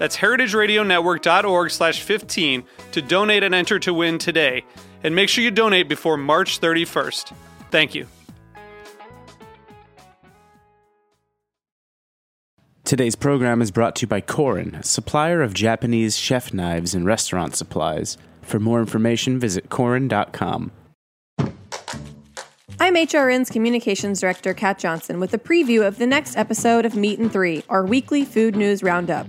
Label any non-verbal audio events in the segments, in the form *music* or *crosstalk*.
That's heritageradionetwork.org slash 15 to donate and enter to win today. And make sure you donate before March 31st. Thank you. Today's program is brought to you by Korin, supplier of Japanese chef knives and restaurant supplies. For more information, visit korin.com. I'm HRN's Communications Director, Kat Johnson, with a preview of the next episode of Meat and Three, our weekly food news roundup.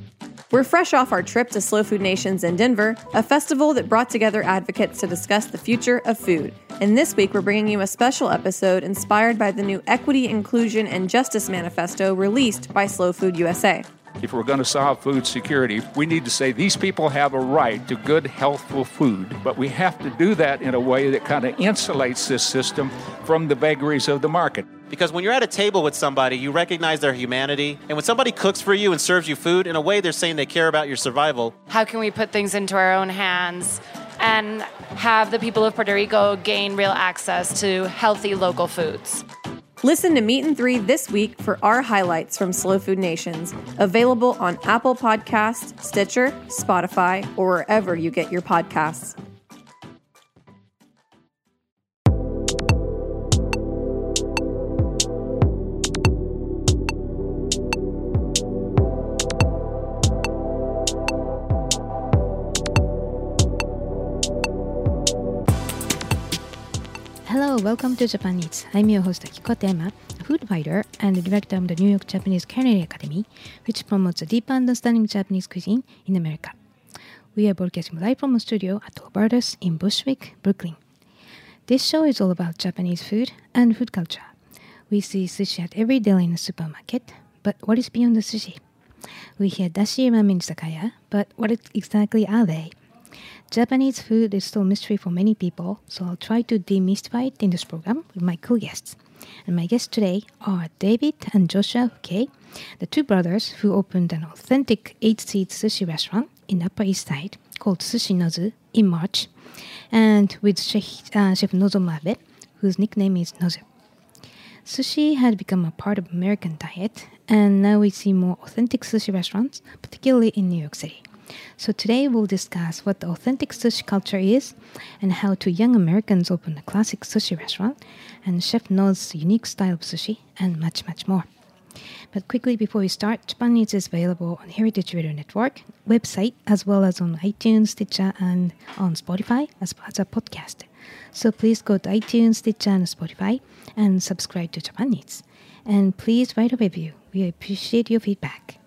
We're fresh off our trip to Slow Food Nations in Denver, a festival that brought together advocates to discuss the future of food. And this week, we're bringing you a special episode inspired by the new Equity, Inclusion, and Justice Manifesto released by Slow Food USA. If we're going to solve food security, we need to say these people have a right to good, healthful food, but we have to do that in a way that kind of insulates this system from the vagaries of the market. Because when you're at a table with somebody, you recognize their humanity. And when somebody cooks for you and serves you food, in a way, they're saying they care about your survival. How can we put things into our own hands and have the people of Puerto Rico gain real access to healthy local foods? Listen to Meat and Three this week for our highlights from Slow Food Nations, available on Apple Podcasts, Stitcher, Spotify, or wherever you get your podcasts. Welcome to Japan Eats. I'm your host Akiko Tema, a food writer and the director of the New York Japanese Culinary Academy, which promotes a deep understanding of Japanese cuisine in America. We are broadcasting live from a studio at Roberta's in Bushwick, Brooklyn. This show is all about Japanese food and food culture. We see sushi at every deli in the supermarket, but what is beyond the sushi? We hear dashi ramen izakaya, but what exactly are they? Japanese food is still a mystery for many people, so I'll try to demystify it in this program with my cool guests. And my guests today are David and Joshua Foulquier, the two brothers who opened an authentic eight-seat sushi restaurant in Upper East Side called Sushi Nozu in March, and with Chef, uh, Chef Nozomu Abe, whose nickname is Nozu. Sushi had become a part of American diet, and now we see more authentic sushi restaurants, particularly in New York City. So today we'll discuss what the authentic sushi culture is and how two young Americans opened a classic sushi restaurant and Chef No's unique style of sushi and much, much more. But quickly before we start, Japan Eats is available on Heritage Radio Network website as well as on iTunes, Stitcher, and on Spotify as, as a podcast. So please go to iTunes, Stitcher, and Spotify and subscribe to Japan Eats. And please write a review. We appreciate your feedback.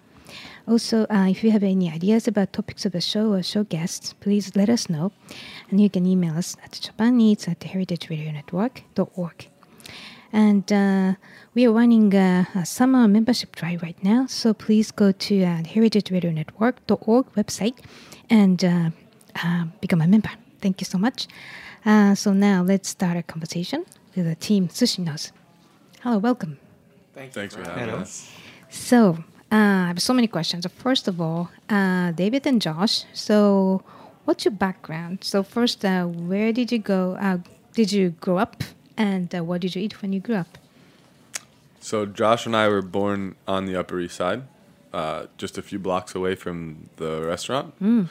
Also, uh, if you have any ideas about topics of the show or show guests, please let us know. And you can email us at japaneats at heritageradionetwork.org. And uh, we are running a, a, summer membership drive right now, so please go to uh, heritageradionetwork.org website and uh, uh, become a member. Thank you so much. Uh, so now let's start a conversation with the team Sushi Noz. Hello, welcome. Thanks, Thanks for having us. So, uh, I have so many questions. First of all, uh, David and Josh. So, what's your background? So, first, uh, where did you go? Uh, did you grow up, and uh, what did you eat when you grew up? So, Josh and I were born on the Upper East Side, uh, just a few blocks away from the restaurant. Mm.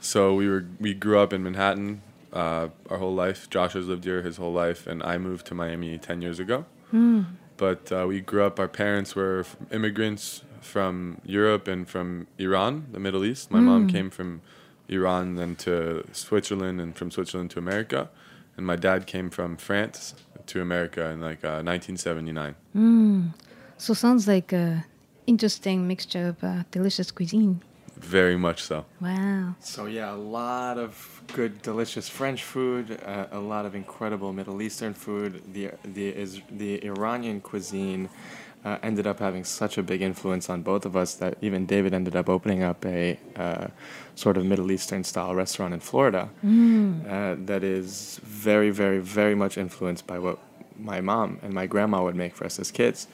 So we were we grew up in Manhattan our whole life. Josh has lived here his whole life, and I moved to Miami ten years ago. Mm. But we grew up. Our parents were immigrants from Europe and from Iran, the Middle East. My mm. mom came from Iran, then to Switzerland, and from Switzerland to America. and my dad came from France to America in like uh, 1979. So sounds like a interesting mixture of uh, delicious cuisine. Very much so. Wow. So yeah, a lot of good, delicious French food, uh, a lot of incredible Middle Eastern food. The the is the Iranian cuisine uh, ended up having such a big influence on both of us that even David ended up opening up a uh, sort of Middle Eastern style restaurant in Florida uh, that is very, very, very much influenced by what my mom and my grandma would make for us as kids.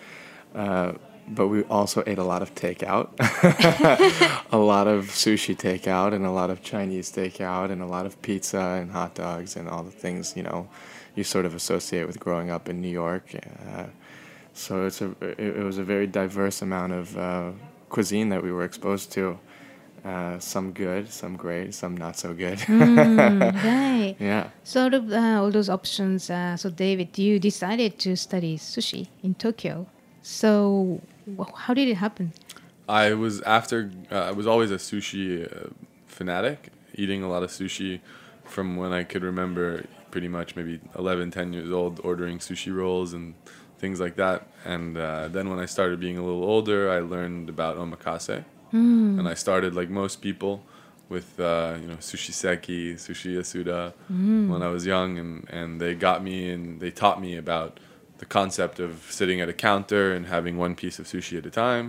Uh, but we also ate a lot of takeout, *laughs* a lot of sushi takeout, and a lot of Chinese takeout, and a lot of pizza and hot dogs, and all the things you know you sort of associate with growing up in New York. So it's a it, it was a very diverse amount of uh, cuisine that we were exposed to. Uh, some good, some great, some not so good. *laughs* Right. yeah. So out of uh, all those options, uh, so David, you decided to study sushi in Tokyo. So wh- how did it happen? I was after uh, I was always a sushi uh, fanatic, eating a lot of sushi from when I could remember, pretty much maybe 11, 10 years old, ordering sushi rolls and things like that. And uh, then when I started being a little older, I learned about omakase, and I started like most people with uh, you know sushi seki, sushi yasuda when I was young, and and they got me and they taught me about the concept of sitting at a counter and having one piece of sushi at a time.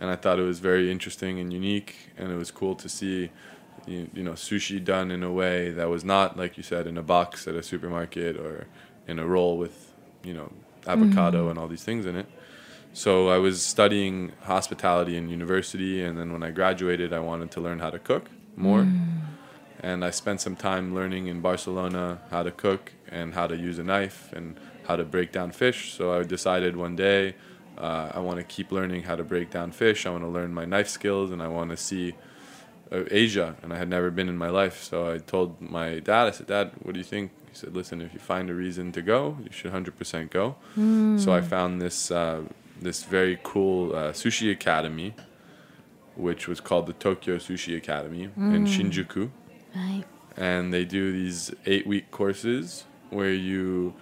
And I thought it was very interesting and unique, and it was cool to see, you, you know, sushi done in a way that was not like you said in a box at a supermarket or in a roll with, you know, avocado and all these things in it. So I was studying hospitality in university, and then when I graduated, I wanted to learn how to cook more, and I spent some time learning in Barcelona how to cook and how to use a knife and how to break down fish. So I decided one day uh, I want to keep learning how to break down fish. I want to learn my knife skills, and I want to see uh, Asia. And I had never been in my life, so I told my dad. I said, "Dad, what do you think?" Said, "Listen, if you find a reason to go, you should 100% go." So I found this uh, this very cool uh, sushi academy, which was called the Tokyo Sushi Academy in Shinjuku Right. and they do these eight week courses where you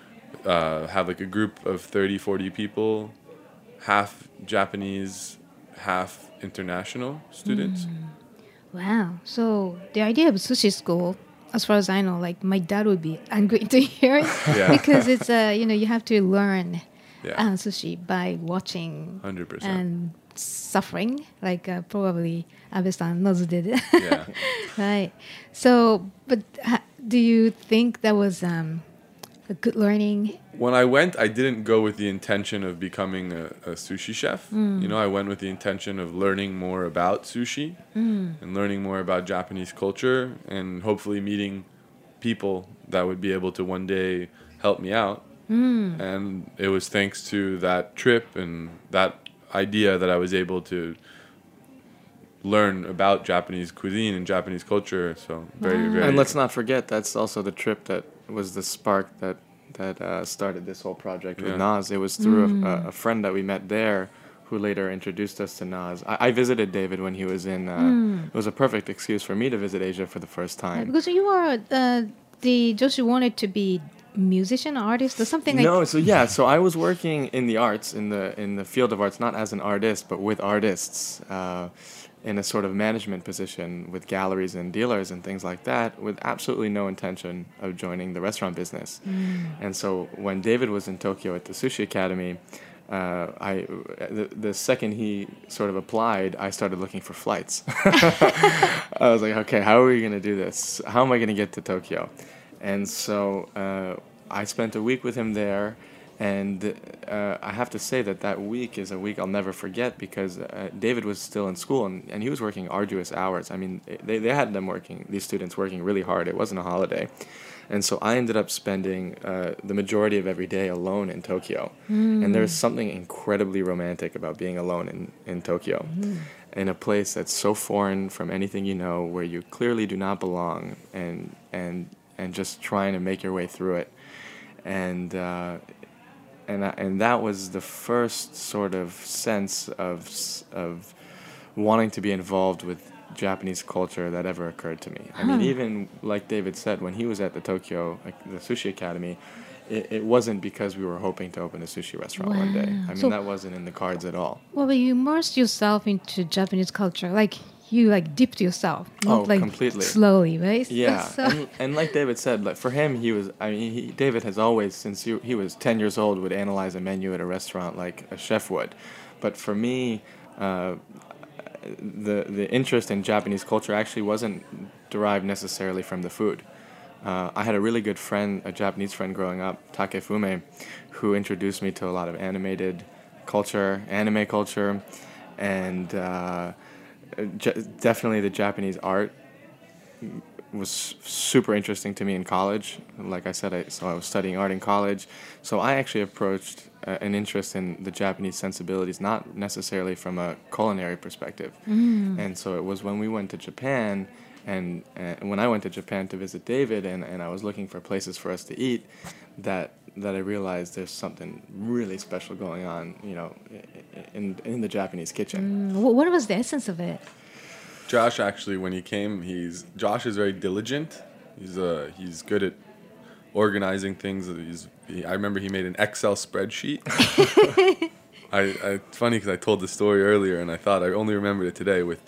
uh, have like a group of 30 40 people half japanese half international students Wow. So the idea of sushi school, as far as I know, like my dad would be angry *laughs* to hear it Yeah. because it's uh, you know you have to learn yeah uh, sushi by watching 100% and suffering, like uh, probably Abe-san Nozu did. yeah *laughs* right. So, but ha- do you think that was um, a good learning? when i went i didn't go with the intention of becoming a, a sushi chef. Mm. You know i went with the intention of learning more about sushi mm. and learning more about japanese culture and hopefully meeting people that would be able to one day help me out. Mm. And it was thanks to that trip and that idea that i was able to learn about japanese cuisine and japanese culture. So very very And let's not forget that's also the trip that was the spark that that uh, started this whole project with Noz. It was through a, a friend that we met there who later introduced us to Noz. I, I visited David when he was in. Uh, It was a perfect excuse for me to visit Asia for the first time. Because you are uh, the Joshi wanted to be musician, artist, or something No, like. so yeah, so I was working in the arts, in the in the field of arts, not as an artist, but with artists, uh, in a sort of management position with galleries and dealers and things like that, with absolutely no intention of joining the restaurant business. And so when David was in Tokyo at the Sushi Academy, uh, I the, the second he sort of applied, I started looking for flights. *laughs* I was like, okay, how are we gonna do this? How am I gonna get to Tokyo? And so uh, I spent a week with him there, and uh, I have to say that that week is a week I'll never forget because uh, David was still in school and, and he was working arduous hours. I mean, they, they had them working, these students working really hard. It wasn't a holiday. And so I ended up spending uh, the majority of every day alone in Tokyo. And there's something incredibly romantic about being alone in, in Tokyo, in a place that's so foreign from anything you know, where you clearly do not belong, and, and, and just trying to make your way through it. And, uh, and, I, and that was the first sort of sense of, of wanting to be involved with Japanese culture that ever occurred to me. I mean, even like David said, when he was at the Tokyo, like the sushi academy, it, it wasn't because we were hoping to open a sushi restaurant one day. I mean, So- that wasn't in the cards at all. Well, but you immersed yourself into Japanese culture, like you like dipped yourself, not Oh, like completely. slowly, right? *laughs* Yeah, So, and, and like David said, like for him, he was. I mean, he, David has always, since he, he was ten years old, would analyze a menu at a restaurant like a chef would. But for me, uh, the the interest in Japanese culture actually wasn't derived necessarily from the food. Uh, I had a really good friend, a Japanese friend growing up, Takefumi, who introduced me to a lot of animated culture, anime culture, and uh, definitely the Japanese art was super interesting to me in college. Like I said, I, so I was studying art in college. So I actually approached uh, an interest in the Japanese sensibilities, not necessarily from a culinary perspective. And so it was when we went to Japan, and uh, when I went to Japan to visit David, and, and I was looking for places for us to eat, that that I realized there's something really special going on, you know, i- i- in in the Japanese kitchen. wh- what was the essence of it? Josh actually, when he came, he's Josh is very diligent. He's uh he's good at organizing things. He's he, I remember he made an Excel spreadsheet. *laughs* I, I it's funny because I told the story earlier and I thought I only remembered it today with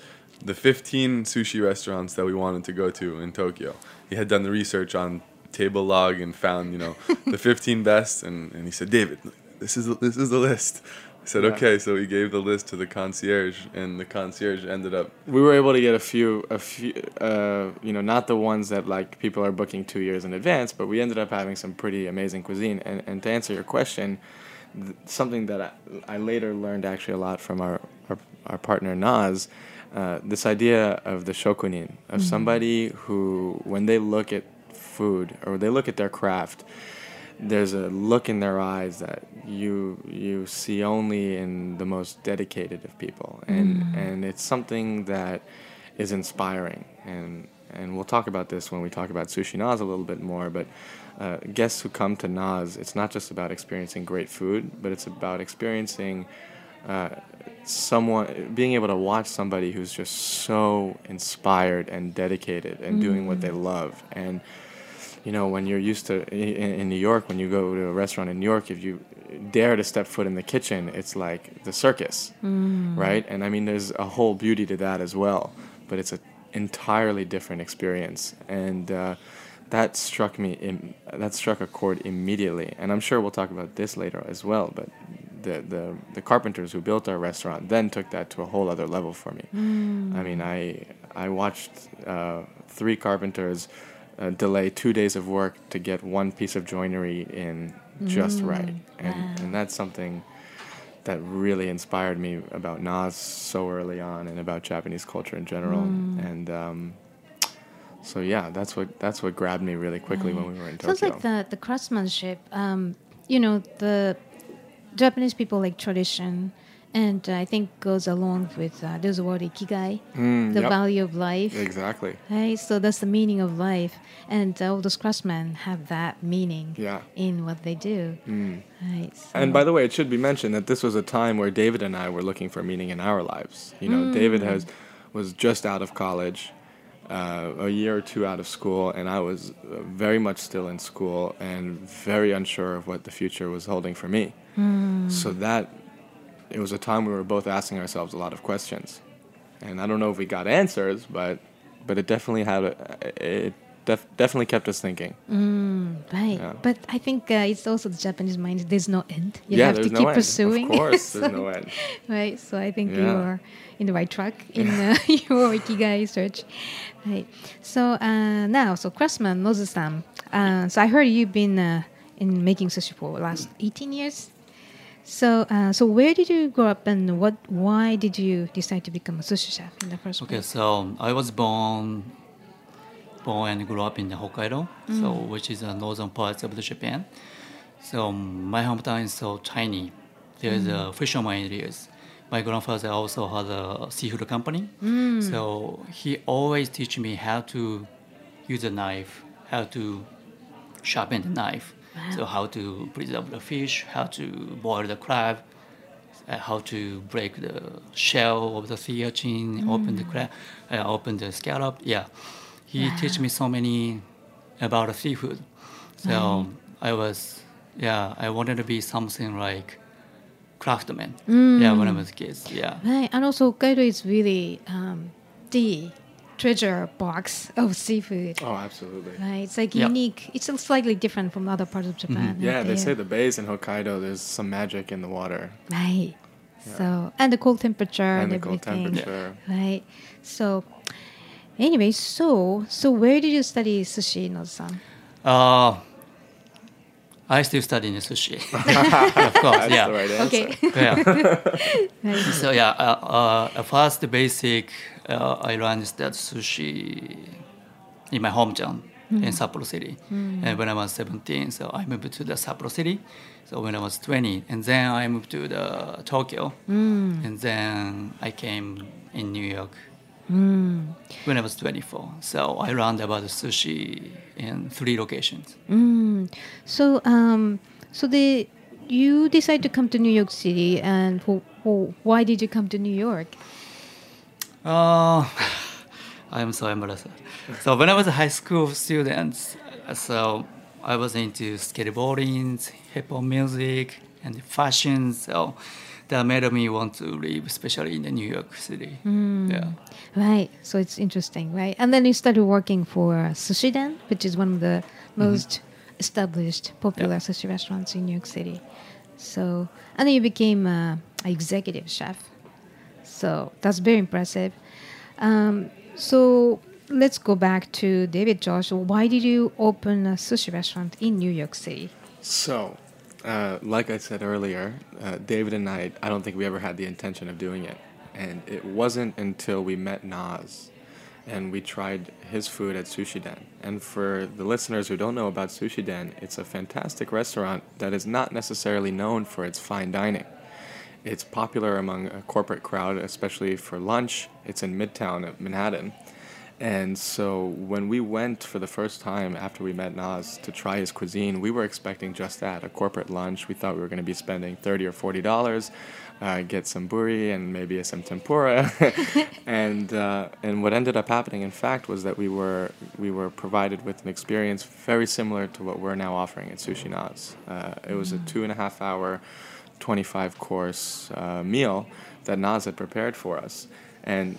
the 15 sushi restaurants that we wanted to go to in Tokyo. He had done the research on Tabelog and found you know the *laughs* 15 best and, and he said David this is the, this is the list. I said Yeah. okay, so he gave the list to the concierge and the concierge ended up we were able to get a few a few uh, you know not the ones that like people are booking two years in advance but we ended up having some pretty amazing cuisine and, and to answer your question th- something that I, I later learned actually a lot from our our, our partner Noz uh, this idea of the shokunin of somebody who when they look at food or they look at their craft there's a look in their eyes that you you see only in the most dedicated of people. And and it's something that is inspiring. And and we'll talk about this when we talk about sushi Noz a little bit more but uh, guests who come to Noz it's not just about experiencing great food but it's about experiencing uh, someone being able to watch somebody who's just so inspired and dedicated and doing what they love. And you know, when you're used to in, in New York, when you go to a restaurant in New York, if you dare to step foot in the kitchen, it's like the circus, right? And I mean, there's a whole beauty to that as well, but it's an entirely different experience, and uh, that struck me. Im- that struck a chord immediately, and I'm sure we'll talk about this later as well. But the the the carpenters who built our restaurant then took that to a whole other level for me. I mean, I I watched uh, three carpenters uh, delay two days of work to get one piece of joinery in just right, and and that's something that really inspired me about Noz so early on and about Japanese culture in general, and. Um, so yeah, that's what that's what grabbed me really quickly when we were in Tokyo. Sounds like the the craftsmanship. Um, you know, the Japanese people like tradition, and I think goes along with uh, there's a word ikigai, the Mm, yep. value of life. exactly. Right, so that's the meaning of life, and all those craftsmen have that meaning Yeah. in what they do. Right. So. And by the way, it should be mentioned that this was a time where David and I were looking for meaning in our lives. You know, David has was just out of college, uh, a year or two out of school, and I was uh, very much still in school and very unsure of what the future was holding for me. So that it was a time we were both asking ourselves a lot of questions, and I don't know if we got answers, but but it definitely had a, it def- definitely kept us thinking. Right, Yeah. but I think uh, it's also the Japanese mind. There's no end. You yeah, have to there's keep no end. pursuing. Of course, So- there's no *laughs* end. right. So I think you are in the right track in uh, *laughs* your ikigai search. Right. So uh, now, so craftsman Nozu-san. Uh, so I heard you've been uh, in making sushi for last 18 years. So, uh, so where did you grow up, and what? Why did you decide to become a sushi chef in the first place? Okay, so I was born, born and grew up in the Hokkaido, so mm. which is the northern parts of the Japan. So um, my hometown is so tiny. There's mm. a fisherman areas. My grandfather also had a seafood company, mm. so he always teach me how to use a knife, how to sharpen the knife, so how to preserve the fish, how to boil the crab, uh, how to break the shell of the sea urchin, open the crab, uh, open the scallop. Yeah, he teach me so many about the seafood. So I was, yeah, I wanted to be something like craftsman. Yeah, when I was kids. Yeah. Right, and also Hokkaido is really um, the treasure box of seafood. Oh, absolutely. Right, it's like Yeah. unique. It's slightly different from other parts of Japan. Yeah, out they there. say the bays in Hokkaido, there's some magic in the water Right. So and the cold temperature and, and the cold temperature. Right. So anyway, so so where did you study sushi, Nozu-san? Uh, I still study in sushi. *laughs* *laughs* of course, That's yeah. the right answer. Okay. yeah. *laughs* So yeah, uh, uh, first basic uh, I learned that sushi in my hometown in hmm. Sapporo City, hmm. and when I was 17, so I moved to the Sapporo City. So when I was 20, and then I moved to the Tokyo, hmm. and then I came in New York when I was 24. So I learned about sushi in three locations. So um so the you decided to come to New York City and wh- wh- why did you come to New York? Uh, *sighs* I'm so embarrassed. So when I was a high school student, so I was into skateboarding, hip hop music, and fashion. So that made me want to live, especially in the New York City. Yeah. Right. So it's interesting, right? And then you started working for Sushi Zen, which is one of the most established, popular sushi restaurants in New York City. So, and then you became an executive chef. So that's very impressive. Um, so let's go back to David Josh. Why did you open a sushi restaurant in New York City? So, uh, like I said earlier, uh, David and I, I don't think we ever had the intention of doing it. And it wasn't until we met Noz and we tried his food at Sushi Zen. And for the listeners who don't know about Sushi Zen, it's a fantastic restaurant that is not necessarily known for its fine dining. It's popular among a corporate crowd, especially for lunch. It's in Midtown of Manhattan. And so when we went for the first time after we met Noz to try his cuisine, we were expecting just that a corporate lunch. We thought we were going to be spending 30 or $40, uh, get some buri and maybe some tempura. *laughs* and, uh, and what ended up happening, in fact, was that we were, we were provided with an experience very similar to what we're now offering at Sushi Noz. Uh, it was a two and a half hour, 25 course uh, meal that Noz had prepared for us. And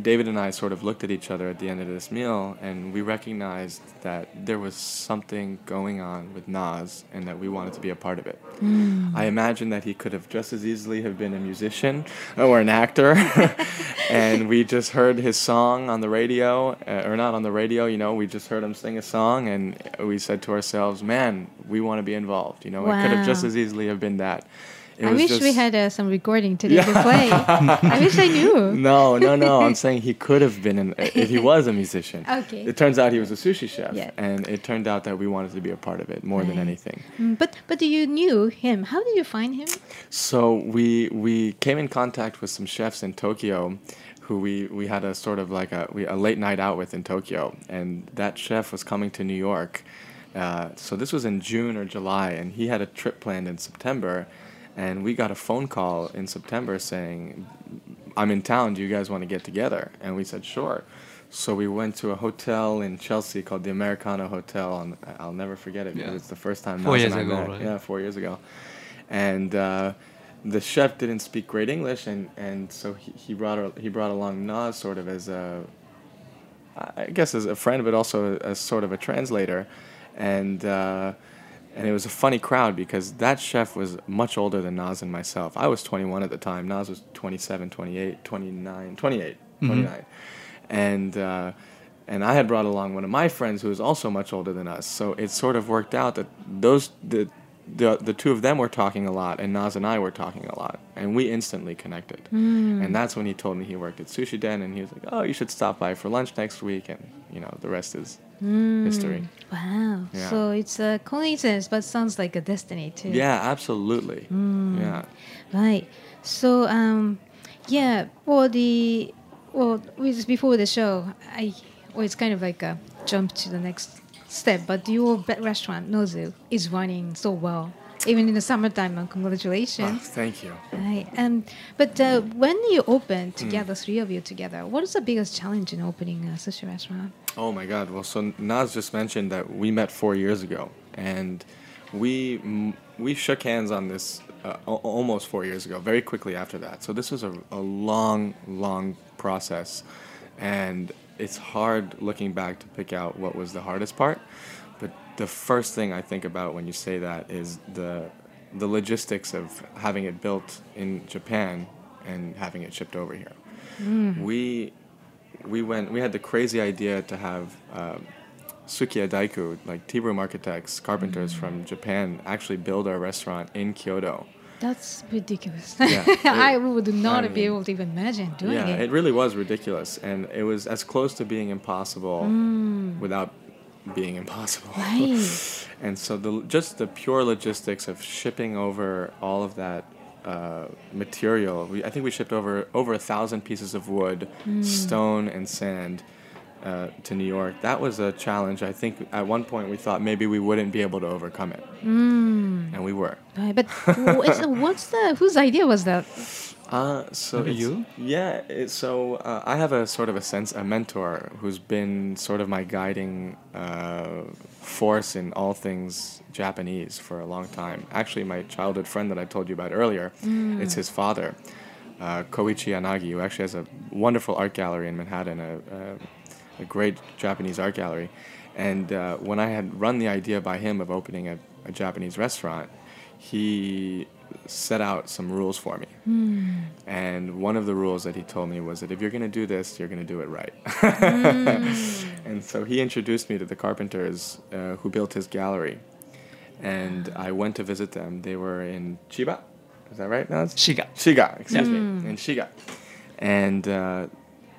David and I sort of looked at each other at the end of this meal, and we recognized that there was something going on with Noz, and that we wanted to be a part of it. I imagine that he could have just as easily have been a musician or an actor, *laughs* and we just heard his song on the radio, uh, or not on the radio. You know, we just heard him sing a song, and we said to ourselves, "Man, we want to be involved." You know, it could have just as easily have been that. It I wish we had uh, some recording today to *laughs* play. I wish I knew. *laughs* no, no, no. I'm *laughs* saying he could have been an, if he was a musician. Okay. It turns out he was a sushi chef, Yeah. and it turned out that we wanted to be a part of it more than anything. Mm, But but you knew him. How did you find him? So we we came in contact with some chefs in Tokyo, who we, we had a sort of like a we, a late night out with in Tokyo, and that chef was coming to New York. Uh, so this was in June or July, and he had a trip planned in September, and we got a phone call in September saying, "I'm in town. Do you guys want to get together?" And we said, "Sure." So we went to a hotel in Chelsea called the Americano Hotel, and I'll never forget it because Yeah. it's the first time. Four years I ago, met. right? Yeah, four years ago, and uh, the chef didn't speak great English, and, and so he, he brought he brought along Noz sort of as a I guess as a friend, but also as sort of a translator, and uh, and it was a funny crowd because that chef was much older than Noz and myself. I was 21 at the time. Noz was 27, 28, 29, 28, 29, and. Uh, and I had brought along one of my friends who was also much older than us. So it sort of worked out that those the the, the two of them were talking a lot, and Noz and I were talking a lot, and we instantly connected. And that's when he told me he worked at Sushi Zen, and he was like, "Oh, you should stop by for lunch next week," and you know the rest is history. Wow. Yeah. So it's a coincidence, but sounds like a destiny too. Yeah, absolutely. Yeah. Right. So um, yeah. Well, the well, before the show, I well, it's kind of like a jump to the next step. But your restaurant Nozu is running so well. even in the summertime. And Oh, congratulations. thank you. Right. Um, but uh, when you open Hmm. together, three of you together, what is the biggest challenge in opening a sushi restaurant? Oh my God! Well, so Noz just mentioned that we met four years ago, and we mm, we shook hands on this uh, almost four years ago. Very quickly after that, so this was a, a long, long process, and it's hard looking back to pick out what was the hardest part. But the first thing I think about when you say that is the the logistics of having it built in Japan and having it shipped over here. We we went we had the crazy idea to have um, Sukiya Daiku, like tea room architects, carpenters from Japan, actually build our restaurant in Kyoto. That's ridiculous. Yeah, *laughs* I would not I be able to even imagine doing yeah, it. Yeah, it really was ridiculous, and it was as close to being impossible without being impossible. Right. *laughs* and so the just the pure logistics of shipping over all of that uh, material, we, I think we shipped over over a thousand pieces of wood, stone, and sand. Uh, to New York, that was a challenge. I think at one point we thought maybe we wouldn't be able to overcome it, and we were. Right, but what's, *laughs* what's the whose idea was that? Uh, so it's- you? Yeah. It, so uh, I have a sort of a sense, a mentor who's been sort of my guiding uh, force in all things Japanese for a long time. Actually, my childhood friend that I told you about earlier, it's his father, uh, Koichi Yanagi, who actually has a wonderful art gallery in Manhattan, a, a, a great Japanese art gallery. And uh, when I had run the idea by him of opening a, a Japanese restaurant, he set out some rules for me. And one of the rules that he told me was that if you're going to do this, you're going to do it right. *laughs* and so he introduced me to the carpenters uh, who built his gallery. And I went to visit them. They were in Chiba. Is that right? No, it's Shiga. Shiga, excuse me, in Shiga. And uh,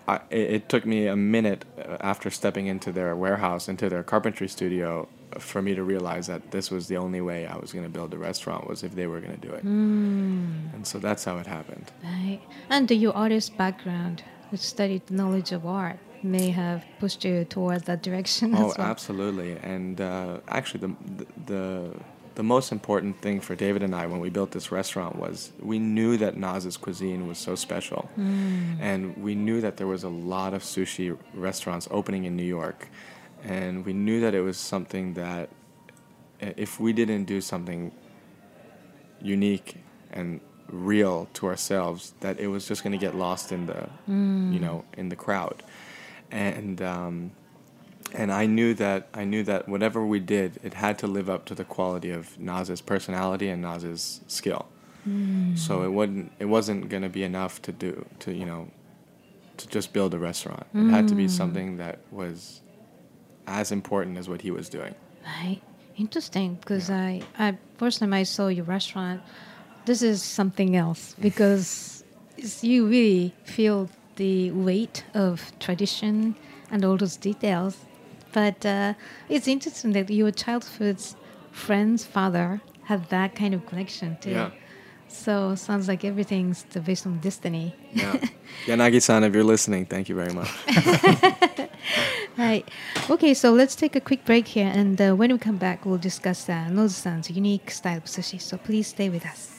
I, it, took me a minute uh, after stepping into their warehouse, into their carpentry studio, for me to realize that this was the only way I was going to build a restaurant was if they were going to do it. And so that's how it happened. Right. And your artist background, which studied knowledge of art, may have pushed you toward that direction Oh, as well. absolutely. And uh, actually, the, the the most important thing for David and I when we built this restaurant was we knew that Noz's cuisine was so special, and we knew that there was a lot of sushi restaurants opening in New York, and we knew that it was something that if we didn't do something unique and real to ourselves that it was just going to get lost in the you know in the crowd. And um, and I knew that I knew that whatever we did, it had to live up to the quality of Noz's personality and Noz's skill. Mm. So it wasn't it wasn't going to be enough to do to you know to just build a restaurant. It had to be mm. something that was as important as what he was doing. Right. Interesting, because I, I first time I saw your restaurant, this is something else *laughs* because you really feel the weight of tradition and all those details. But uh, it's interesting that your childhood's friend's father had that kind of connection too. Yeah. So sounds like everything's the based on destiny. Yeah. *laughs* Yanagi-san, if you're listening, thank you very much. *laughs* Right. Okay, so let's take a quick break here, and uh, when we come back, we'll discuss uh, Nozu-san's unique style of sushi. So please stay with us.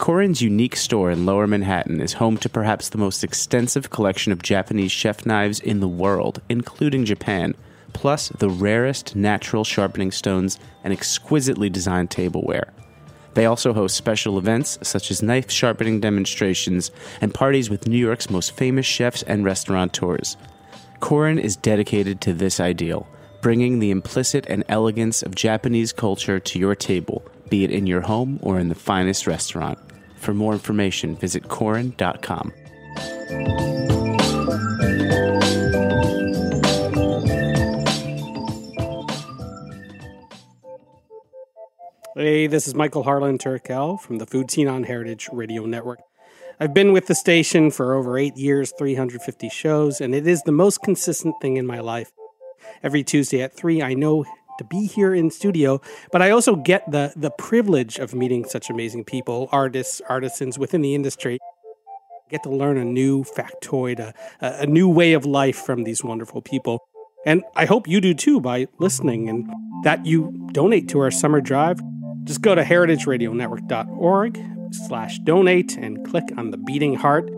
Korin's unique store in Lower Manhattan is home to perhaps the most extensive collection of Japanese chef knives in the world, including Japan, plus the rarest natural sharpening stones and exquisitely designed tableware. They also host special events such as knife sharpening demonstrations and parties with New York's most famous chefs and restaurateurs. Korin is dedicated to this ideal, bringing the implicit and elegance of Japanese culture to your table, be it in your home or in the finest restaurant. For more information, visit Korin.com. Hey, this is Michael Harlan Turkel from the Food Scene on Heritage Radio Network. I've been with the station for over eight years, 350 shows, and it is the most consistent thing in my life. Every Tuesday at 3, I know to be here in studio, but I also get the, the privilege of meeting such amazing people, artists, artisans within the industry. Get to learn a new factoid, a, a new way of life from these wonderful people. And I hope you do too by listening and that you donate to our summer drive. Just go to heritageradionetwork.org slash donate and click on the beating heart.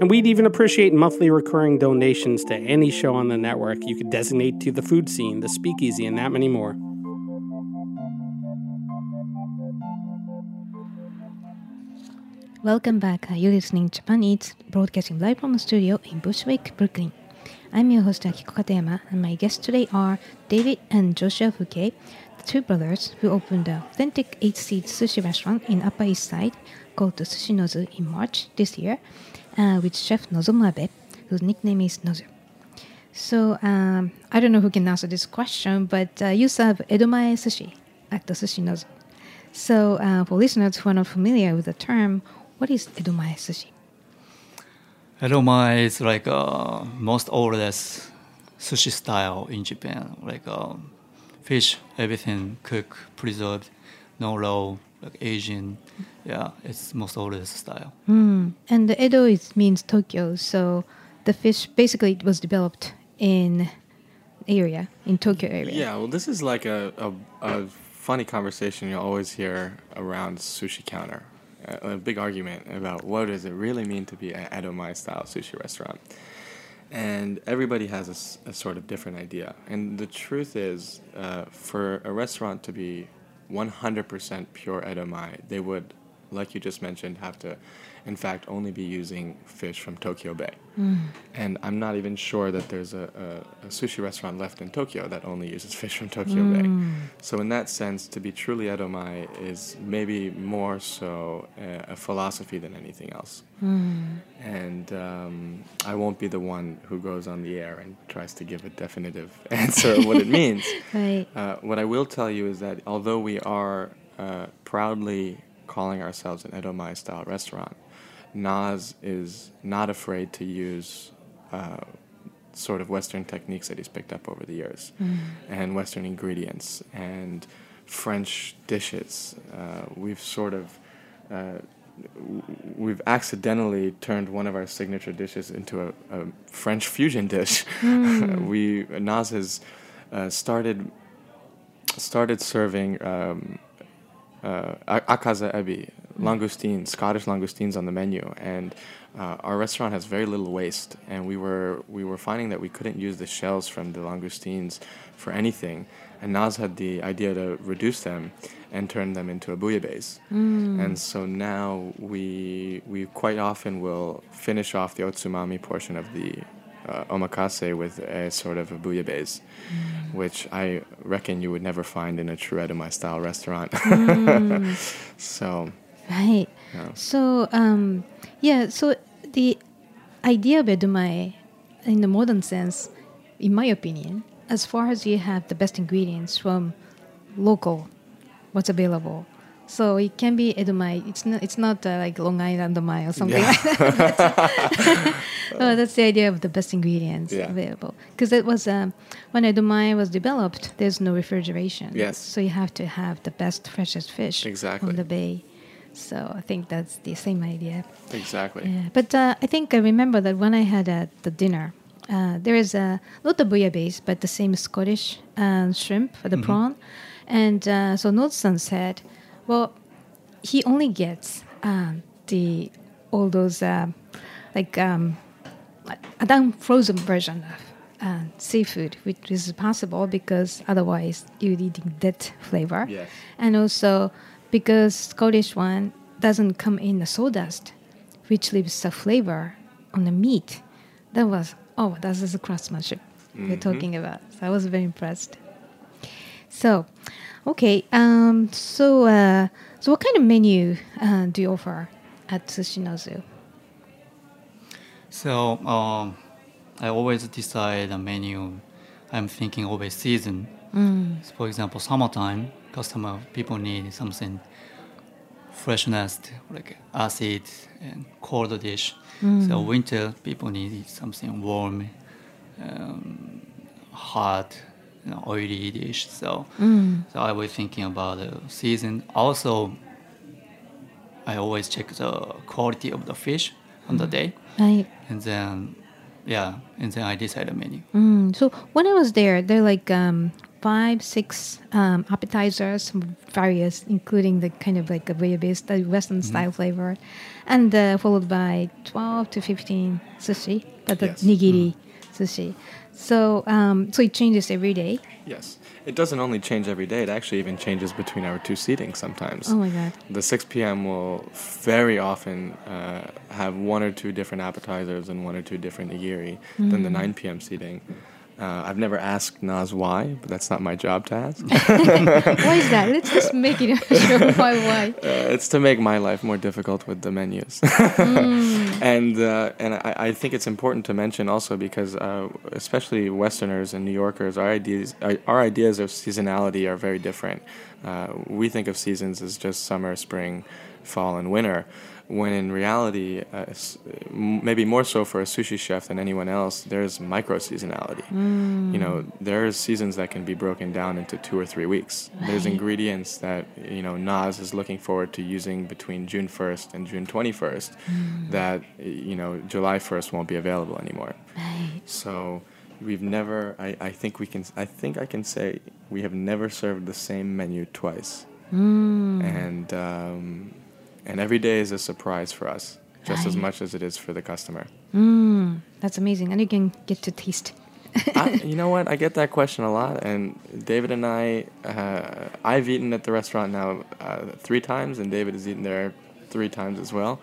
And we'd even appreciate monthly recurring donations to any show on the network you could designate to the food scene, the speakeasy, and that many more. Welcome back. You're listening to Japan Eats, broadcasting live from the studio in Bushwick, Brooklyn. I'm your host Akiko Katayama, and my guests today are David and Joshua Foulquier, the two brothers who opened an authentic eight-seat sushi restaurant in Upper East Side called the Sushi Nozu in March this year, uh, with chef Nozomu Abe, whose nickname is Nozu. So um, I don't know who can answer this question, but uh, you serve edomae sushi at the Sushi Nozu. So uh, for listeners who are not familiar with the term, what is edomae sushi? Edomae is like uh, most oldest sushi style in Japan. Like um, fish, everything cooked, preserved, no raw, like Asian. Yeah, it's most oldest style. Mm. And the Edo is, means Tokyo, so the fish basically it was developed in area in Tokyo area. Yeah, well, this is like a, a, a funny conversation you always hear around sushi counter. A, a big argument about what does it really mean to be an edomae style sushi restaurant. And everybody has a sort of different idea. And the truth is, uh, for a restaurant to be 100% pure edomae, they would, like you just mentioned, have to, in fact, only be using fish from Tokyo Bay. Mm. And I'm not even sure that there's a, a, a sushi restaurant left in Tokyo that only uses fish from Tokyo Mm. Bay. So in that sense, to be truly edomae is maybe more so a, a philosophy than anything else. Mm. And um, I won't be the one who goes on the air and tries to give a definitive *laughs* answer of what it means. *laughs* Right. Uh, what I will tell you is that although we are uh, proudly calling ourselves an edomae style restaurant, Noz is not afraid to use uh, sort of Western techniques that he's picked up over the years, Mm. and Western ingredients and French dishes. Uh, we've sort of uh, we've accidentally turned one of our signature dishes into a, a French fusion dish. Mm. *laughs* we Noz has uh, started started serving um, uh, akaza ebi, langoustines, Scottish langoustines on the menu, and uh, our restaurant has very little waste. And we were we were finding that we couldn't use the shells from the langoustines for anything. And Noz had the idea to reduce them and turn them into a bouillabaisse. Mm. And so now we we quite often will finish off the otsumami portion of the uh, omakase with a sort of a bouillabaisse, which I reckon you would never find in a true Edomae style restaurant. Mm. *laughs* so, Right. Yeah. So um, yeah, so the idea of edomae in the modern sense, in my opinion, as far as you have the best ingredients from local, what's available. So it can be edomae. It's not. It's not uh, like Long Island mai or something Yeah. like that. *laughs* that's the idea of the best ingredients Yeah. available. Because it was um, when edomae was developed. There's no refrigeration. Yes. So you have to have the best freshest fish Exactly. on the bay. So I think that's the same idea. exactly. Yeah, but uh, I think I remember that when I had uh, the dinner, uh, there is a not the bouillabaisse, but the same Scottish uh, shrimp, the Mhm. prawn, and uh, so Nodson said, well, he only gets um, the all those uh, like um, a down frozen version of uh, seafood, which is possible because otherwise you're eating that flavor. Yes. And also because Scottish one doesn't come in the sawdust, which leaves the flavor on the meat. That was oh, that is the craftsmanship we're Mhm. talking about. So I was very impressed. So, okay. Um, so, uh, so what kind of menu uh, do you offer at Sushinozu? So um, I always decide a menu. I'm thinking always season. Mm. So for example, summertime, customer people need something freshness, like acid and cold dish. So Mm. winter people need something warm, um, hot, you know, oily dish. So Mm. so I was thinking about the season. Also, I always check the quality of the fish on the day. Right. And then, yeah, and then I decide the menu. Mm. So when I was there, there are like um, five, six um, appetizers, various, including the kind of like a bouillabaisse, the Western style flavor, and uh, followed by 12 to 15 sushi, but the Yes. nigiri sushi. So, um, so it changes every day. Yes. It doesn't only change every day, it actually even changes between our two seatings sometimes. Oh my God. The 6 p.m. will very often uh, have one or two different appetizers and one or two different nigiri than the Mm. 9 p.m. seating. Uh, I've never asked Noz why, but that's not my job to ask. *laughs* why is that? Let's just make it *laughs* sure why why. Uh, it's to make my life more difficult with the menus. Mm. And uh, and I, I think it's important to mention also because uh, especially Westerners and New Yorkers, our ideas our, our ideas of seasonality are very different. Uh, we think of seasons as just summer, spring, fall, and winter. When in reality, uh, maybe more so for a sushi chef than anyone else, there's micro seasonality. You know, there's seasons that can be broken down into two or three weeks. There's ingredients that you know Noz is looking forward to using between June 1st and June 21st Mm. that you know July 1st won't be available anymore. Right. So we've never. I, I think we can. I think I can say we have never served the same menu twice, Mm. and um, and every day is a surprise for us, just as much as it is for the customer. Mm, that's amazing. And you can get to taste. I, *laughs* you know what? I get that question a lot, and David and I, uh, I've eaten at the restaurant now uh, three times, and David has eaten there three times as well.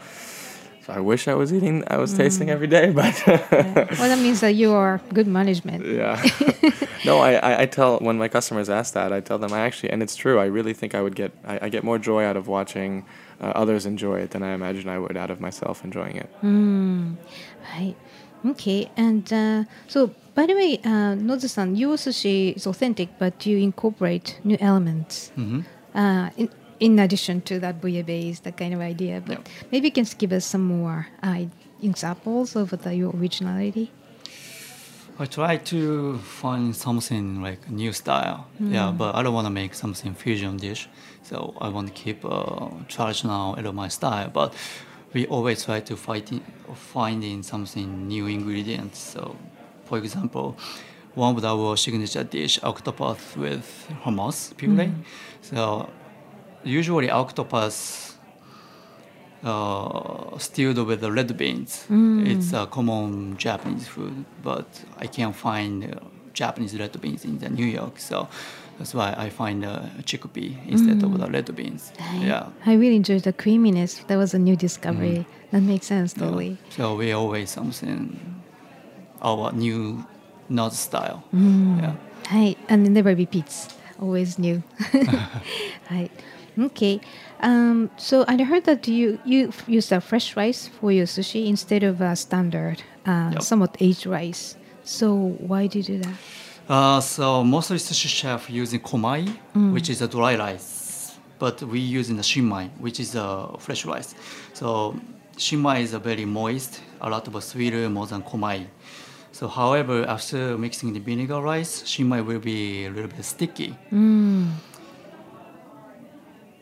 So I wish I was eating, I was tasting Mm. every day, *laughs* but well, that means that you are good management. yeah. *laughs* no, I, I, I tell when my customers ask that, I tell them I actually, and it's true. I really think I would get, I, I get more joy out of watching uh, others enjoy it than I imagine I would out of myself enjoying it. Mm, right. Okay. And uh, so, by the way, uh, Nozu-san, your sushi is authentic, but you incorporate new elements. Mhm. Uh, in, in addition to that bouillabaisse, that kind of idea. But maybe you can give us some more uh, examples of the, your originality. I try to find something like a new style. Yeah, Mm. but I don't want to make something fusion dish. So I want to keep uh, traditional my style. But we always try to fight in, finding something new ingredients. So, for example, one of our signature dish, octopus with hummus puree. Mm. So usually octopus uh, stewed with the red beans. Mm. It's a common Japanese food, but I can't find uh, Japanese red beans in the New York, so that's why I find uh, chickpea instead of Mm. the red beans. Yeah. I really enjoyed the creaminess. That was a new discovery. Mm. That makes sense, Yeah. totally. So we always something our new nut style. Mm. Yeah. Right, and it never repeats. Always new. *laughs* *laughs* right. Okay. Um, so I heard that you you f- use the fresh rice for your sushi instead of a standard, uh, Yep. somewhat aged rice. So why do you do that? Uh, so mostly sushi chef using komai, Mm. which is a dry rice, but we using the shinmai, which is a fresh rice. So shinmai is a very moist, a lot of sweeter more than komai. So however, after mixing the vinegar rice, shinmai will be a little bit sticky. Mm.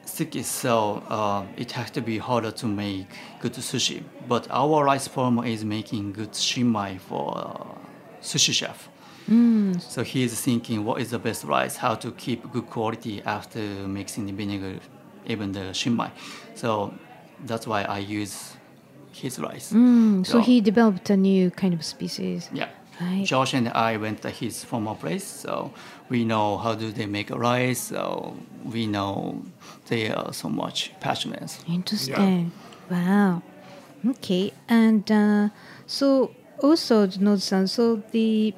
Sticky, so uh, it has to be harder to make good sushi. But our rice farmer is making good shinmai for uh, sushi chef. Mm. So he is thinking what is the best rice, how to keep good quality after mixing the vinegar, even the shinmai. So that's why I use his rice. Mm. So he developed a new kind of species. Yeah. Right. Josh and I went to his former place, so we know how do they make a rice. So we know they are so much passionate. Interesting. Wow. Okay. And uh, so also Nozu-san, so the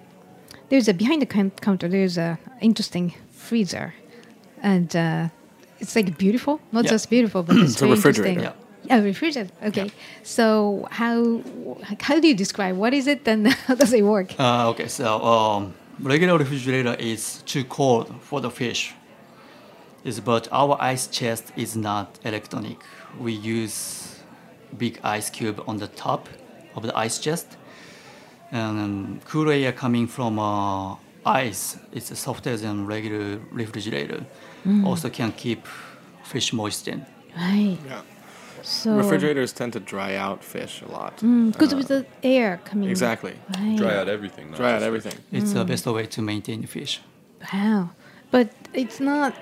there's a behind the counter. There's a interesting freezer, and uh, it's like beautiful. Not Yeah. just beautiful, but *clears throat* it's, It's a refrigerator. interesting. Yeah, refrigerator. Okay. So how how do you describe what is it and *laughs* how does it work? Uh, okay, so um, regular refrigerator is too cold for the fish. Is but our ice chest is not electronic. We use big ice cube on the top of the ice chest, and um, cool air coming from uh, ice. It's softer than regular refrigerator. Mm. Also can keep fish moistened. Right. Yeah. So Refrigerators tend to dry out fish a lot. because Uh, with the air coming. exactly. Right. Dry out everything. Dry out everything. It's Mm. the best way to maintain fish. Wow. But it's not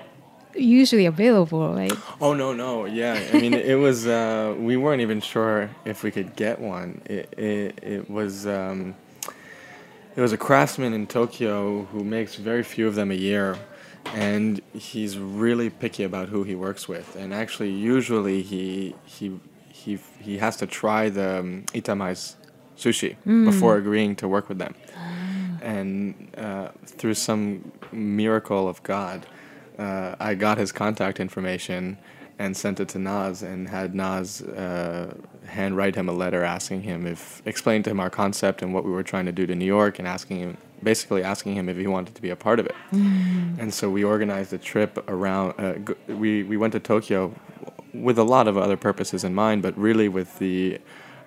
usually available, right? Oh no no yeah. I mean it was uh, we weren't even sure if we could get one. It it, it was um, it was a craftsman in Tokyo who makes very few of them a year and he's really picky about who he works with. And actually usually he he he he has to try the um, itamae's sushi Mm. before agreeing to work with them. And uh, through some miracle of God, uh, I got his contact information and sent it to Noz and had Noz uh, handwrite him a letter asking him if, explain to him our concept and what we were trying to do to New York and asking him, basically asking him if he wanted to be a part of it. And so we organized a trip around, uh, g- we, we went to Tokyo with a lot of other purposes in mind, but really with the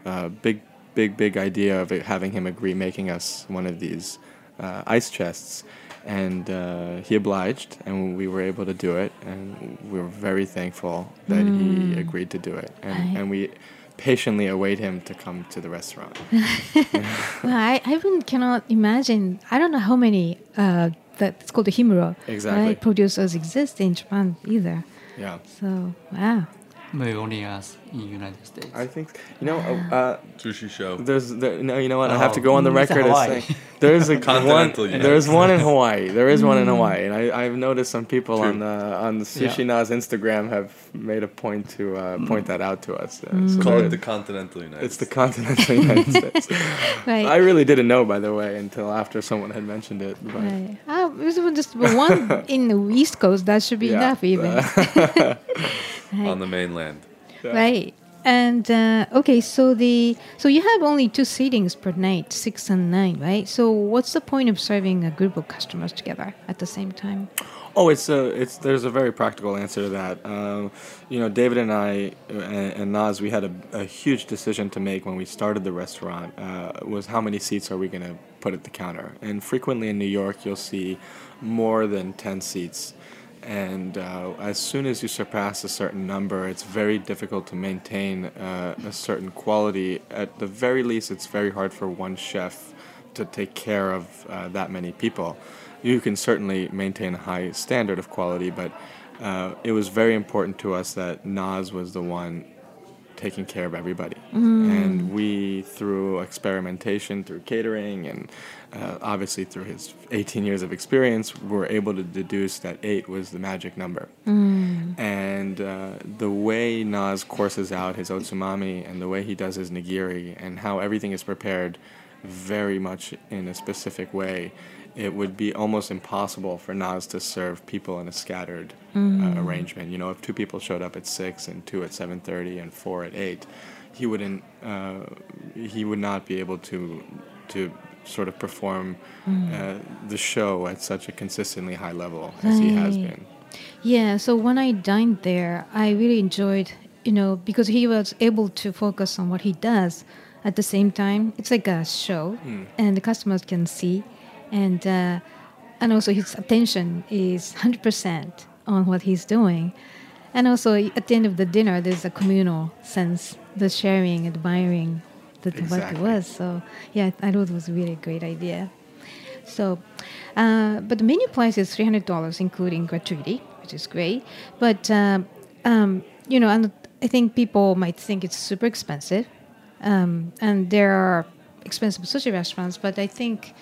uh, big, big, big idea of having him agree making us one of these uh, ice chests. And uh, he obliged, and we were able to do it. And we were very thankful that he Mm. agreed to do it. And, Right. and we patiently await him to come to the restaurant. *laughs* Well, I, I even cannot imagine. I don't know how many uh, that it's called the himuro Exactly. right, producers exist in Japan either. Yeah. So wow. Maybe only us in United States. I think you know. Uh, Sushi Sho. There's there, no. You know what? I have to Oh, go on the mm, record as saying there's a *laughs* one. Continental United There's one in *laughs* Hawaii. There is one in Mm. Hawaii, and I, I've noticed some people True. on the on the Yeah. Sushi Noz Instagram have made a point to uh, point that out to us. Uh, so Call it the continental United It's the continental *laughs* United States. Right. I really didn't know, by the way, until after someone had mentioned it. But Right. Ah, it was just one in the East Coast. That should be Yeah. enough, even. On the mainland. Right. And uh, okay, so the so you have only two seatings per night, six and nine, right? So what's the point of serving a group of customers together at the same time? Oh, it's a it's there's a very practical answer to that. Um, you know, David and I uh, and, and Noz, we had a, a huge decision to make when we started the restaurant. Uh, was how many seats are we going to put at the counter? And frequently in New York, you'll see more than ten seats. And uh, as soon as you surpass a certain number, it's very difficult to maintain uh, a certain quality. At the very least, it's very hard for one chef to take care of uh, that many people. You can certainly maintain a high standard of quality, but uh, it was very important to us that Noz was the one taking care of everybody. Mm. And we, through experimentation, through catering, and uh, obviously through his 18 years of experience, were able to deduce that eight was the magic number. Mm. And uh, the way Noz courses out his otsumami and the way he does his nigiri and how everything is prepared very much in a specific way, it would be almost impossible for Noz to serve people in a scattered Mm. uh, arrangement. You know, if two people showed up at six and two at seven thirty and four at eight, he wouldn't. Uh, he would not be able to to sort of perform Mm. uh, the show at such a consistently high level as he has been. Yeah, so when I dined there, I really enjoyed, you know, because he was able to focus on what he does at the same time. It's like a show, Mm. and the customers can see, and uh, and also his attention is hundred percent on what he's doing, and also at the end of the dinner, there's a communal sense, the sharing, admiring, that what it was. So yeah, I thought it was a really great idea. So, uh, but the menu price is three hundred dollars, including gratuity, which is great. But um, um, you know, and I think people might think it's super expensive, um, and there are expensive sushi restaurants, but I think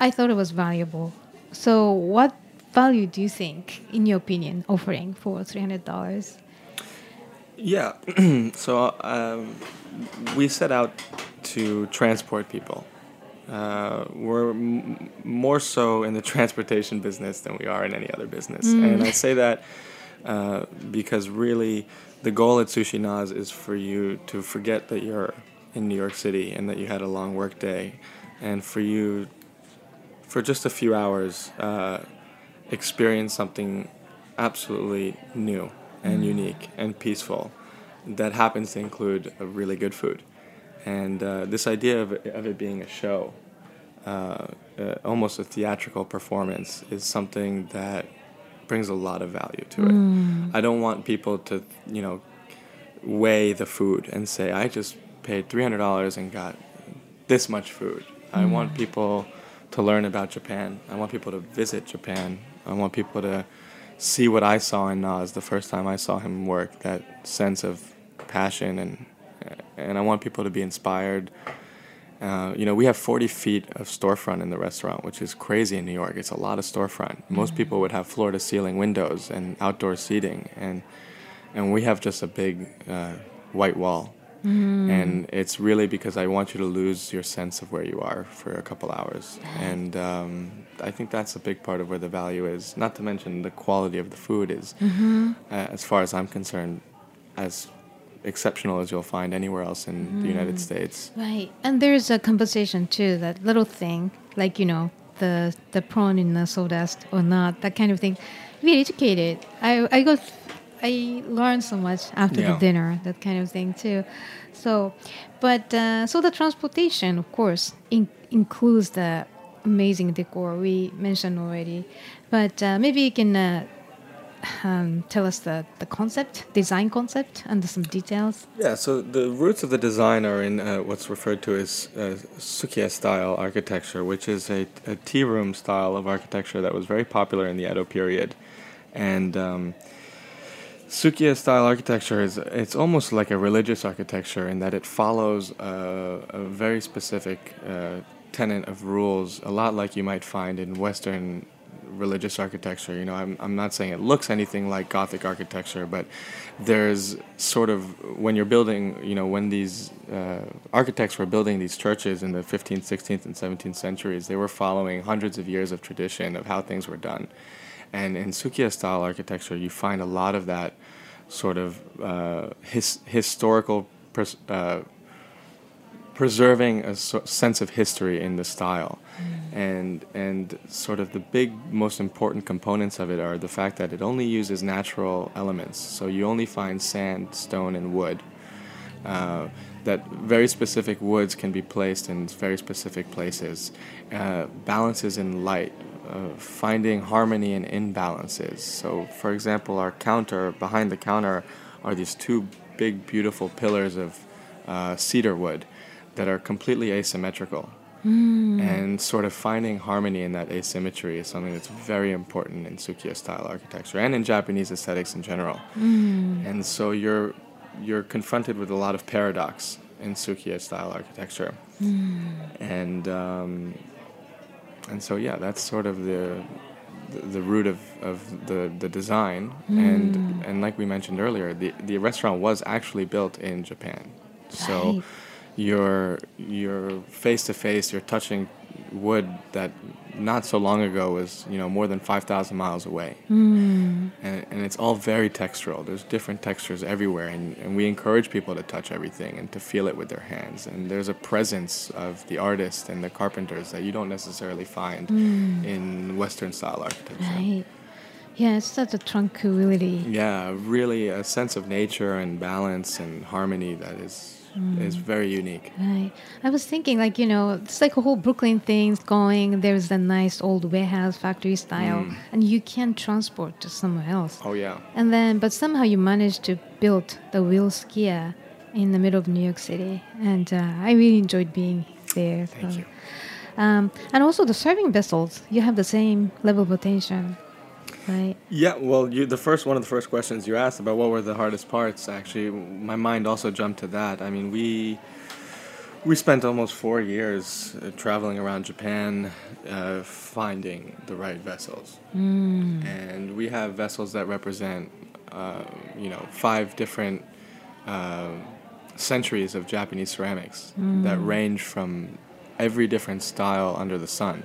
I thought it was valuable. So, what value do you think, in your opinion, offering for three hundred dollars? Yeah. *clears throat* so um, we set out to transport people. Uh, we're m- more so in the *laughs* transportation business than we are in any other business. Mm. And I say that uh, because really the goal at Sushi Noz is for you to forget that you're in New York City and that you had a long work day, and for you, for just a few hours, uh, experience something absolutely new and Mm. unique and peaceful that happens to include a really good food. And uh, this idea of it, of it being a show, uh, uh, almost a theatrical performance, is something that brings a lot of value to it. Mm. I don't want people to, you know, weigh the food and say, I just paid $300 and got this much food. I Mm. want people to learn about Japan. I want people to visit Japan. I want people to see what I saw in Noz the first time I saw him work, that sense of passion and and I want people to be inspired. Uh, you know, we have 40 feet of storefront in the restaurant, which is crazy in New York. It's a lot of storefront. Most people would have floor to ceiling windows and outdoor seating, and and we have just a big uh, white wall. Mm. And it's really because I want you to lose your sense of where you are for a couple hours. And um, I think that's a big part of where the value is. Not to mention the quality of the food is, Mhm. uh, as far as I'm concerned, as exceptional as you'll find anywhere else in the United Mm. States. Right, and there's a compensation too. That little thing, like you know, the the prawn in the sawdust or not, that kind of thing. We educated. I I got, I learned so much after Yeah. the dinner. That kind of thing too. So, but uh, so the transportation, of course, in, includes the amazing decor we mentioned already. But uh, maybe you can. Uh, um, tell us the, the concept, design concept, and some details. Yeah, so the roots of the design are in uh, what's referred to as uh, Sukiya style architecture, which is a, a tea room style of architecture that was very popular in the Edo period. And um, Sukiya style architecture is it's almost like a religious architecture in that it follows a, a very specific uh, tenet of rules, a lot like you might find in Western religious architecture. You know, I'm, I'm not saying it looks anything like Gothic architecture, but there's sort of when you're building, you know, when these uh, architects were building these churches in the 15th, 16th, and 17th centuries, they were following hundreds of years of tradition of how things were done. And in Sukiya style architecture, you find a lot of that sort of uh, his, historical pers- uh, preserving a so- sense of history in the style. And, and sort of the big, most important components of it are the fact that it only uses natural elements. So you only find sand, stone, and wood. Uh, that very specific woods can be placed in very specific places. Uh, balances in light, uh, finding harmony in imbalances. So, for example, our counter, behind the counter, are these two big, beautiful pillars of uh, cedar wood that are completely asymmetrical. Mm. And sort of finding harmony in that asymmetry is something that's very important in Sukiya style architecture and in Japanese aesthetics in general. Mm. And so you're you're confronted with a lot of paradox in Sukiya style architecture. Mm. And um, and so yeah, that's sort of the the, the root of, of the, the design and Mm. and like we mentioned earlier, the, the restaurant was actually built in Japan. So Right. You're you're face to face, you're touching wood that not so long ago was, you know, more than 5,000 miles away. Mm. And, and it's all very textural. There's different textures everywhere, and, and we encourage people to touch everything and to feel it with their hands. And there's a presence of the artist and the carpenters that you don't necessarily find Mm. in Western style architecture. Right. Yeah, it's such a tranquility. Yeah, really a sense of nature and balance and harmony that is Mm. is very unique. Right. I was thinking, like, you know, it's like a whole Brooklyn thing's going. There's a nice old warehouse factory style, Mm. and you can transport to somewhere else. Oh yeah. And then, but somehow you managed to build the wheel Sukiya in the middle of New York City, and uh, I really enjoyed being there. Thank you. Um, and also the serving vessels, you have the same level of attention, right? Yeah, well, you, the first one of the first questions you asked about what were the hardest parts. Actually, my mind also jumped to that. I mean, we We spent almost four years uh, traveling around Japan, uh, finding the right vessels, Mm. and we have vessels that represent, uh, you know, five different uh, centuries of Japanese ceramics that Mm. range from every different style under the sun,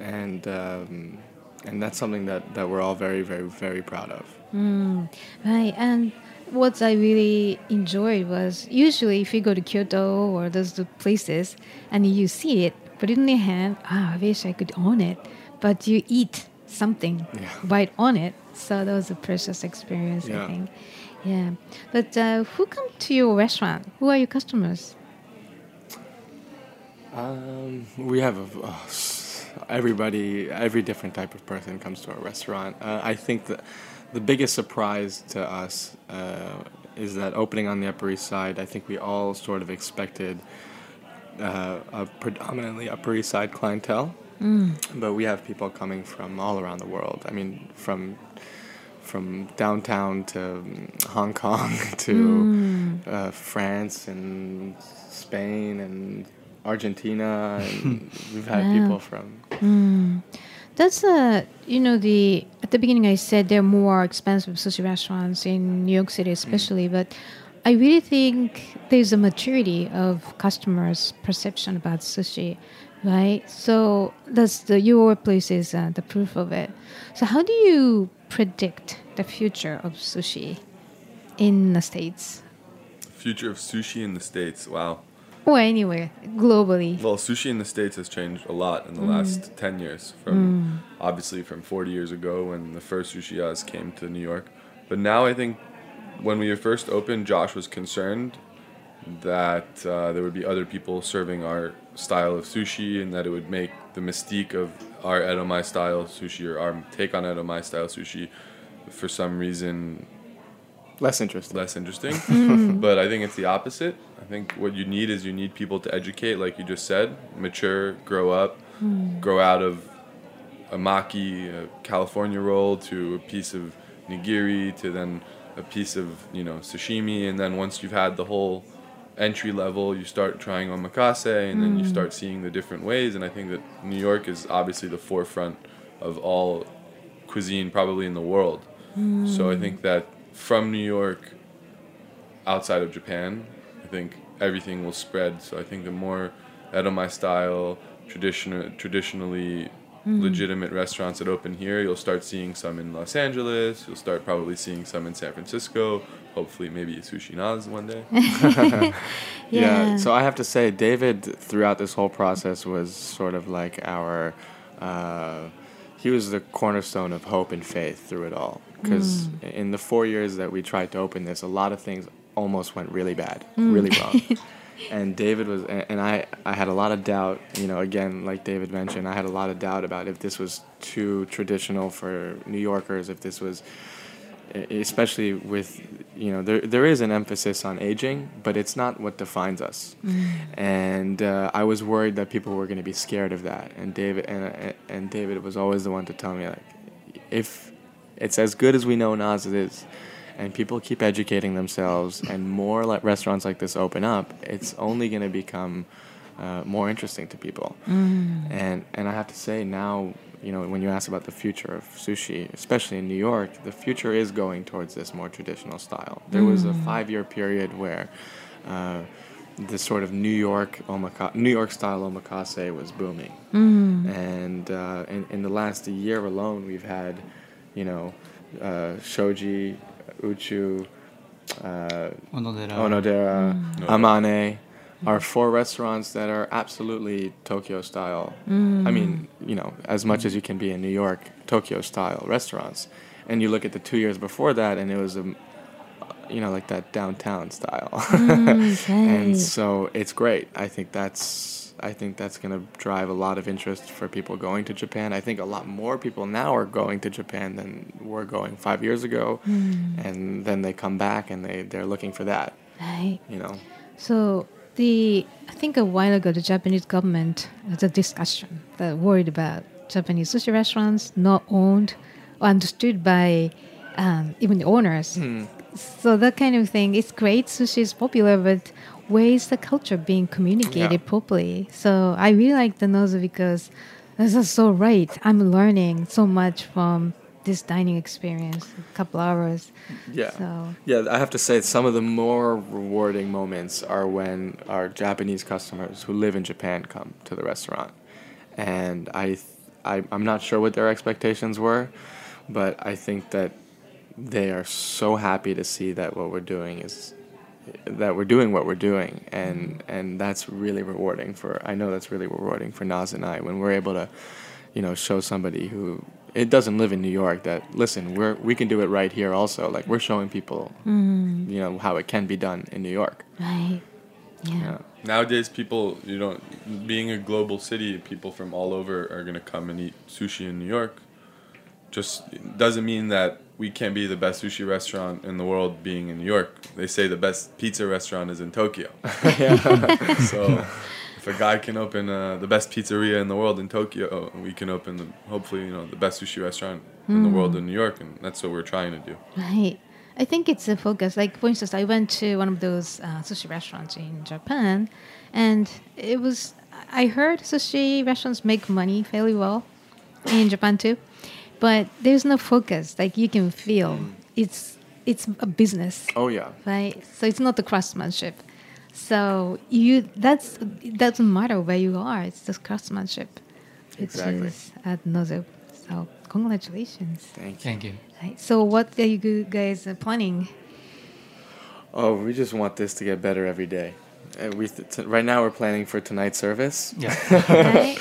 and um, and that's something that, that we're all very very very proud of. Mm, right. And what I really enjoyed was usually if you go to Kyoto or those places and you see it, put it in your hand, ah, I wish I could own it. But you eat something Yeah. right on it. So that was a precious experience, yeah. I think. Yeah. But uh, who come to your restaurant? Who are your customers? Um, we have a, oh, everybody, every different type of person comes to our restaurant. Uh, I think that the biggest surprise to us uh, is that opening on the Upper East Side, I think we all sort of expected uh, a predominantly Upper East Side clientele, Mm. but we have people coming from all around the world. I mean, from from downtown to um, Hong Kong *laughs* to Mm. uh, France and Spain and Argentina, and *laughs* we've had Wow. people from. Mm. That's uh, you know, the at the beginning I said there are more expensive sushi restaurants in New York City, especially, but I really think there's a maturity of customers' perception about sushi, right? So that's the your place is uh, the proof of it. So how do you predict the future of sushi in the states Future of sushi in the States. Wow. Or anywhere globally? Well, sushi in the States has changed a lot in the Mm. last 10 years. From Mm. obviously from 40 years ago when the first sushi sushiyas came to New York. But now I think when we first opened, Josh was concerned that uh, there would be other people serving our style of sushi and that it would make the mystique of our Edomae style sushi or our take on Edomae style sushi for some reason less interesting. Less interesting. *laughs* But I think it's the opposite. I think what you need is you need people to educate, like you just said, mature, grow up, Mm. grow out of a maki, a California roll, to a piece of nigiri, to then a piece of you know sashimi, and then once you've had the whole entry level, you start trying omakase, and then you Mm. start seeing the different ways. And I think that New York is obviously the forefront of all cuisine, probably in the world. So I Mm. think that from New York, outside of Japan, I think everything will spread. So I think the more Edomae style, traditional, traditionally Mm. legitimate restaurants that open here, you'll start seeing some in Los Angeles. You'll start probably seeing some in San Francisco. Hopefully, maybe Sushi Noz one day. *laughs* *laughs* yeah. Yeah. So I have to say, David, throughout this whole process, was sort of like our. Uh, he was the cornerstone of hope and faith through it all. Because Mm. in the four years that we tried to open this, a lot of things almost went really bad, Mm. really wrong. *laughs* and David was, and I, I had a lot of doubt. You know, again, like David mentioned, I had a lot of doubt about if this was too traditional for New Yorkers, if this was especially with you know there there is an emphasis on aging, but it's not what defines us. Mm. And uh, I was worried that people were going to be scared of that. And David and and David was always the one to tell me like, if it's as good as we know Noz it is, and people keep educating themselves, and more like restaurants like this open up, it's only going to become uh, more interesting to people. Mm. And and I have to say now, you know, when you ask about the future of sushi, especially in New York, the future is going towards this more traditional style. There was a Mm. five-year period where uh, this sort of New York omaka- New York style omakase was booming, Mm. and uh, in, in the last year alone, we've had, you know, uh, shoji, uchu, uh, Onodera. Onodera, Mm. Amane, are four restaurants that are absolutely Tokyo style. I mean, you know, as much as you can be in New York, Tokyo style restaurants. And you look at the two years before that, and it was a, you know, like that downtown style. Mm, *laughs* and so it's great. I think that's. I think that's going to drive a lot of interest for people going to Japan. I think a lot more people now are going to Japan than were going five years ago, Mm. and then they come back and they they're looking for that. Right. You know. So the I think a while ago the Japanese government had a discussion that worried about Japanese sushi restaurants not owned or understood by um, even the owners. Hmm. So that kind of thing. It's great. Sushi is popular, but where is the culture being communicated Yeah. properly. So I really like the Nozu because this is so right. I'm learning so much from this dining experience, a couple hours. Yeah. So Yeah, I have to say some of the more rewarding moments are when our Japanese customers who live in Japan come to the restaurant, and I, th- I I'm not sure what their expectations were, but I think that they are so happy to see that what we're doing is that we're doing what we're doing and and that's really rewarding for I know that's really rewarding for Noz and I when we're able to you know show somebody who it doesn't live in New York that listen we're we can do it right here also like we're showing people Mm. you know how it can be done in New York right. yeah Nowadays, people, you know, being a global city, people from all over are gonna come and eat sushi in New York. Just doesn't mean that we can't be the best sushi restaurant in the world being in New York. They say the best pizza restaurant is in Tokyo. *laughs* so *laughs* if a guy can open uh, the best pizzeria in the world in Tokyo, we can open the, hopefully, you know, the best sushi restaurant in the Mm. world in New York, and that's what we're trying to do. Right. I think it's a focus. Like, for instance, I went to one of those uh, sushi restaurants in Japan, and it was. I heard sushi restaurants make money fairly well in Japan too, but there's no focus. Like you can feel it's it's a business, oh yeah right? So it's not the craftsmanship. So you that's it doesn't matter where you are. It's just craftsmanship, which Exactly. is at Nozo. So congratulations. thank you Thank you. Right. So what are you guys uh, planning? oh we just want this to get better every day and we th- t- right now we're planning for tonight's service Yeah. *laughs* Right?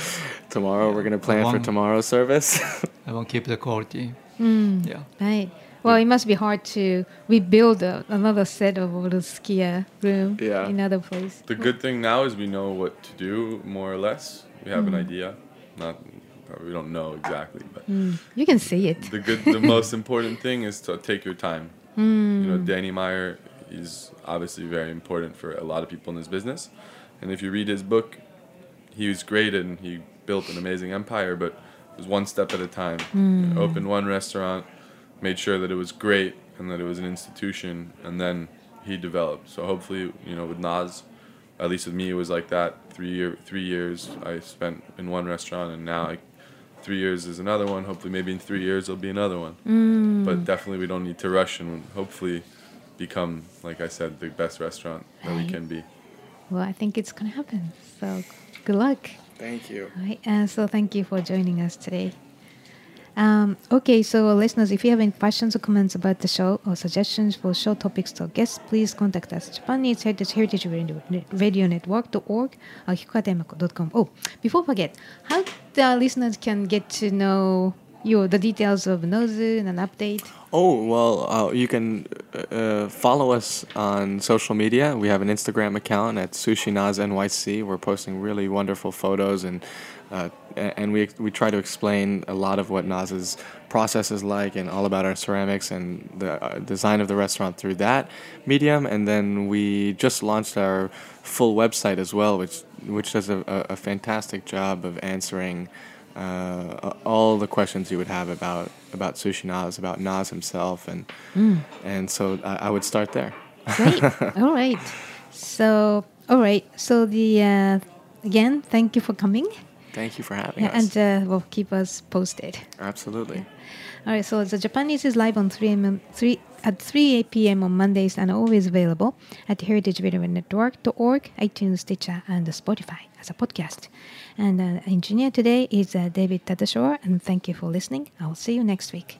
tomorrow we're gonna plan for tomorrow's service *laughs* I won't keep the quality. Mm, Yeah. Right. Well, it must be hard to rebuild a, another set of all the Sukiya room Yeah. in other place. The good thing now is we know what to do more or less. We have an Mm. idea, not probably we don't know exactly, but Mm, you can see it. the good, the most important thing is to take your time. You know, Mm. Danny Meyer is obviously very important for a lot of people in this business, and if you read his book, he was great and he built an amazing empire, but it was one step at a time. Mm. Opened one restaurant, made sure that it was great and that it was an institution, and then he developed. So hopefully, you know, with Noz, at least with me, it was like that. Three year, three years I spent in one restaurant, and now I, three years is another one. Hopefully, maybe in three years there'll be another one. Mm. But definitely, we don't need to rush and hopefully become, like I said, the best restaurant that we can be. Well, I think it's gonna happen. So good luck. thank you All right. Uh, so thank you for joining us today. Um, okay, so listeners, if you have any questions or comments about the show or suggestions for show topics or guests, please contact us. Japanese Heritage Heritage Radio, Radio Network.org or akikokatayama.com. Oh, before I forget, how the listeners can get to know you, the details of Nozu and an update. Oh, well, uh, you can uh, follow us on social media. We have an Instagram account at SushiNozNYC. We're posting really wonderful photos and uh, and we we try to explain a lot of what Noz's process is like and all about our ceramics and the uh, design of the restaurant through that medium. And then we just launched our full website as well, which which does a, a fantastic job of answering uh, all the questions you would have about about Sushi Noz, about Noz himself, and Mm. and so I, I would start there. Great. *laughs* all right. So, all right. So the uh, again, thank you for coming. Thank you for having Yeah, us. and uh, well, keep us posted. Absolutely. All right, so the Japan Eats is live on 3 m 3 at 3 p.m. on Mondays and always available at heritageradionetwork.org, iTunes, Stitcher, and Spotify as a podcast. And uh, engineer today is uh, David Tadashore, and thank you for listening. I'll see you next week.